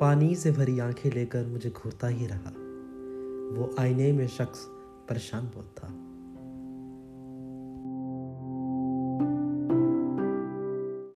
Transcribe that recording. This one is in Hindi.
पानी से भरी आँखें लेकर मुझे घूरता ही रहा। वो आईने में शख्स परेशान बहुत था।